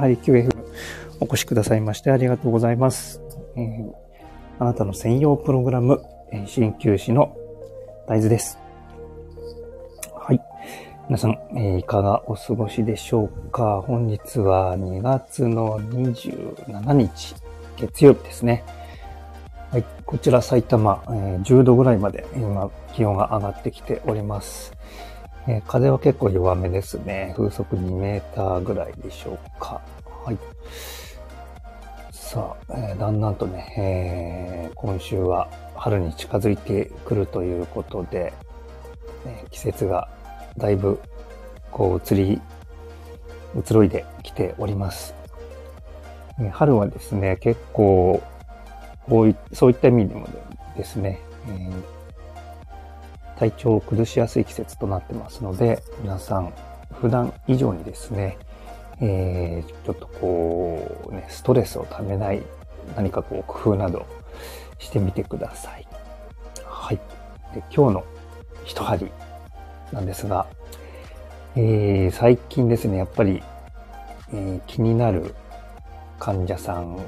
ハリキュー FM お越しくださいましてありがとうございます。えー、あなたの専用プログラム、えー、鍼灸師の大豆です。はい。皆さん、えー、いかがお過ごしでしょうか？本日は2月の27日、月曜日ですね。はい。こちら埼玉、えー、10度ぐらいまで今気温が上がってきております。えー、風は結構弱めですね。風速2メーターぐらいでしょうか。はい。さあ、えー、だんだんとね、えー、今週は春に近づいてくるということで、えー、季節がだいぶこう移り、移ろいできております。え春はですね、結構こうい、そういった意味でもですね、えー体調を崩しやすい季節となってますので、皆さん、普段以上にですね、えー、ちょっとこう、ね、ストレスをためない何かこう工夫などしてみてください。はい。で今日の一針なんですが、えー、最近ですね、やっぱり、えー、気になる患者さん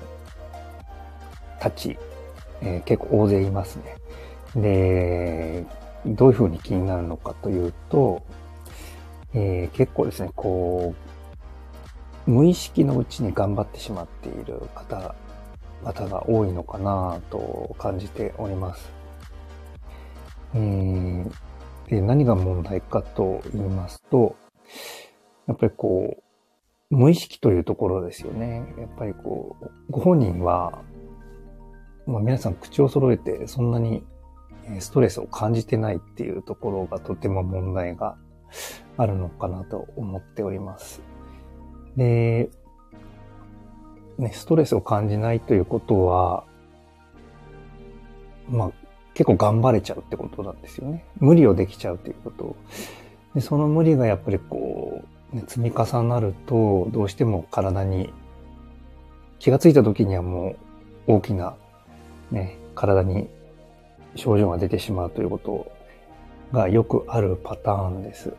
たち、えー、結構大勢いますね。で、どういうふうに気になるのかというと、えー、結構ですね、こう、無意識のうちに頑張ってしまっている方々が多いのかなと感じております。えー、で何が問題かと言いますと、やっぱりこう、無意識というところですよね。やっぱりこう、ご本人は、まあ、皆さん口を揃えてそんなにストレスを感じてないっていうところがとても問題があるのかなと思っております。で、ね、ストレスを感じないということは、まあ、結構頑張れちゃうってことなんですよね。無理をできちゃうということ。でその無理がやっぱりこう、ね、積み重なると、どうしても体に気がついた時にはもう大きなね、体に症状が出てしまうということがよくあるパターンです。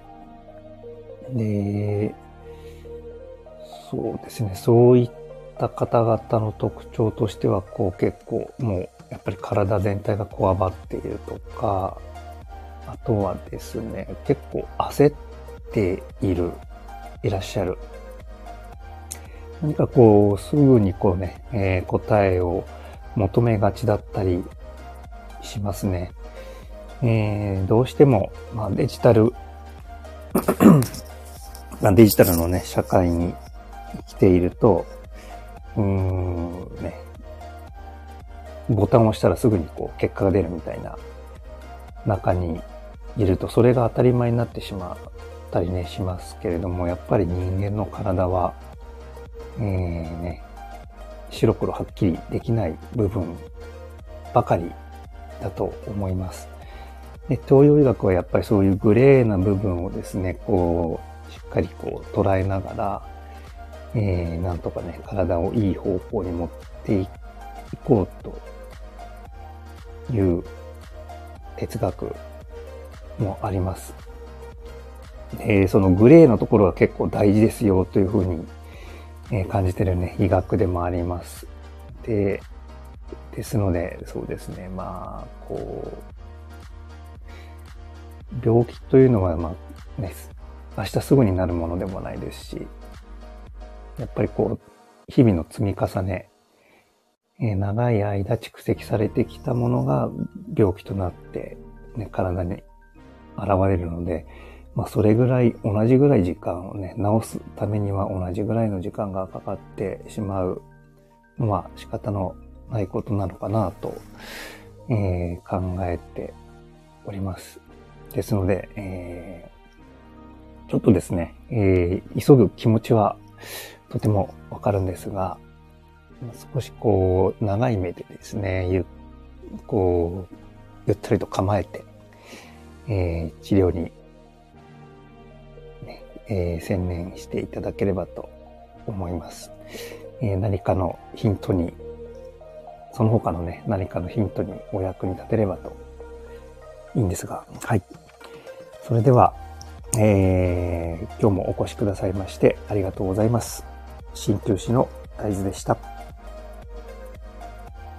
で、そうですね、そういった方々の特徴としては、こう結構もうやっぱり体全体がこわばっているとか、あとはですね、結構焦っている、いらっしゃる。何かこう、すぐにこうね、えー、答えを求めがちだったりしますね。えー、どうしても、まあ、デジタル デジタルのね、社会に生きていると、うーん、ね、ボタンを押したらすぐにこう結果が出るみたいな中にいると、それが当たり前になってしまったりね、しますけれども、やっぱり人間の体は、えー、ね、白黒はっきりできない部分ばかりだと思います。で東洋医学はやっぱりそういうグレーな部分をですね、こう、しっかりこう捉えながら、えー、なんとかね、体をいい方向に持っていこうという哲学もあります。で、そのグレーのところは結構大事ですよというふうに、え感じてるね、医学でもあります。で、ですので、そうですね、まあ、こう、病気というのは、まあ、ね、明日すぐになるものでもないですし、やっぱりこう、日々の積み重ね、えー、長い間蓄積されてきたものが病気となって、ね、体に現れるので、まあ、それぐらい、同じぐらい時間をね、治すためには同じぐらいの時間がかかってしまうのは仕方のないことなのかなと、えー、考えております。ですので、えー、ちょっとですね、えー、急ぐ気持ちはとてもわかるんですが、少しこう、長い目でですね、ゆ、こう、ゆったりと構えて、えー、治療に、ねえー、専念していただければと思います。えー、何かのヒントにその他のね、何かのヒントにお役に立てればといいんですが、はい。それでは、えー、今日もお越しくださいましてありがとうございます。鍼灸師の大豆でした。